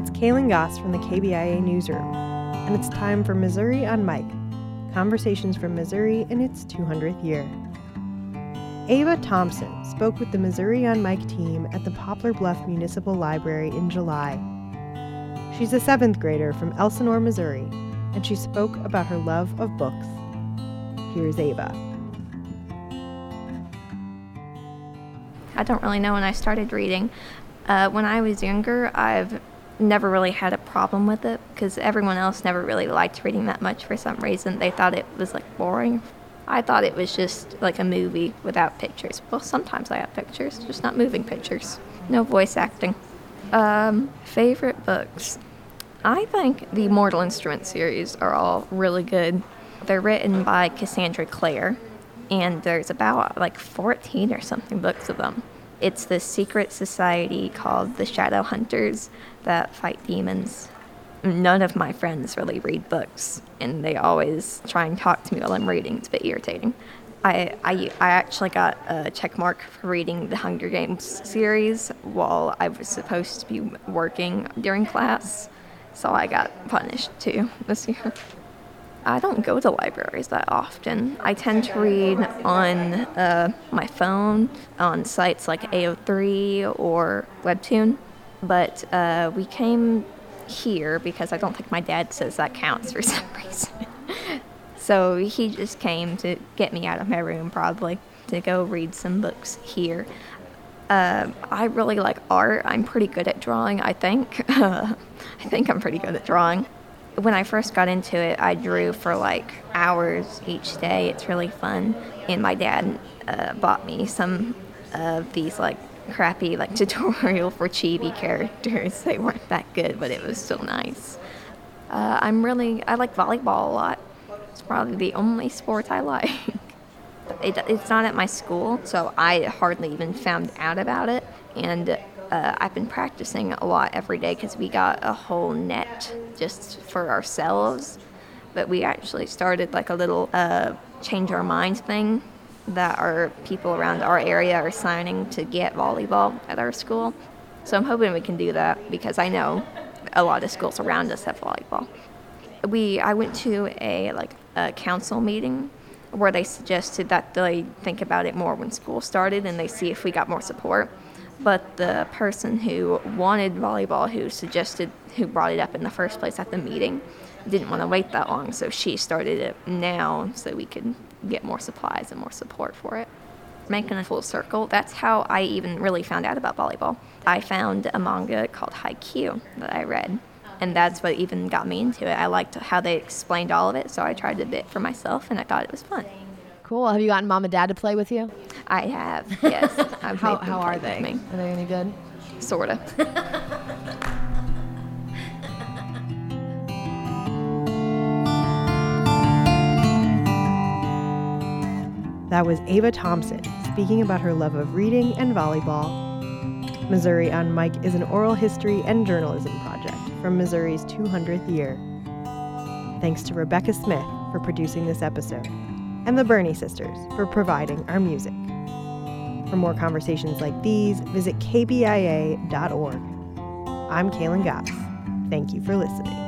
It's Kaylin Goss from the KBIA Newsroom, and it's time for Missouri on Mic Conversations from Missouri in its 200th year. Ava Thompson spoke with the Missouri on Mic team at the Poplar Bluff Municipal Library in July. She's a seventh grader from Elsinore, Missouri, and she spoke about her love of books. Here's Ava. I don't really know when I started reading. Uh, when I was younger, I've never really had a problem with it because everyone else never really liked reading that much for some reason. They thought it was like boring. I thought it was just like a movie without pictures. Well, sometimes I have pictures, just not moving pictures. No voice acting. Um, favorite books. I think the Mortal Instruments series are all really good. They're written by Cassandra Clare, and there's about like 14 or something books of them. It's this secret society called the Shadow Hunters that fight demons. None of my friends really read books, and they always try and talk to me while I'm reading. It's a bit irritating. I, I, I actually got a check mark for reading the Hunger Games series while I was supposed to be working during class, so I got punished too this year. I don't go to libraries that often. I tend to read on uh, my phone on sites like AO3 or Webtoon. But uh, we came here because I don't think my dad says that counts for some reason. so he just came to get me out of my room, probably, to go read some books here. Uh, I really like art. I'm pretty good at drawing, I think. I think I'm pretty good at drawing when I first got into it, I drew for like hours each day. It's really fun. And my dad uh, bought me some of these like crappy like tutorial for chibi characters. They weren't that good, but it was still nice. Uh, I'm really I like volleyball a lot. It's probably the only sport I like. it, it's not at my school, so I hardly even found out about it. And uh, I've been practicing a lot every day because we got a whole net just for ourselves. But we actually started like a little uh, change our minds thing that our people around our area are signing to get volleyball at our school. So I'm hoping we can do that because I know a lot of schools around us have volleyball. We I went to a like a council meeting where they suggested that they think about it more when school started and they see if we got more support but the person who wanted volleyball, who suggested, who brought it up in the first place at the meeting, didn't want to wait that long, so she started it now so we could get more supplies and more support for it. Making a full circle, that's how I even really found out about volleyball. I found a manga called Haikyuu that I read, and that's what even got me into it. I liked how they explained all of it, so I tried a bit for myself, and I thought it was fun. Cool. Have you gotten mom and dad to play with you? I have, yes. I've how how are they? Me. Are they any good? Sorta. that was Ava Thompson speaking about her love of reading and volleyball. Missouri on Mic is an oral history and journalism project from Missouri's 200th year. Thanks to Rebecca Smith for producing this episode and the Burney Sisters for providing our music. For more conversations like these, visit kbia.org. I'm Kaylin Goss. Thank you for listening.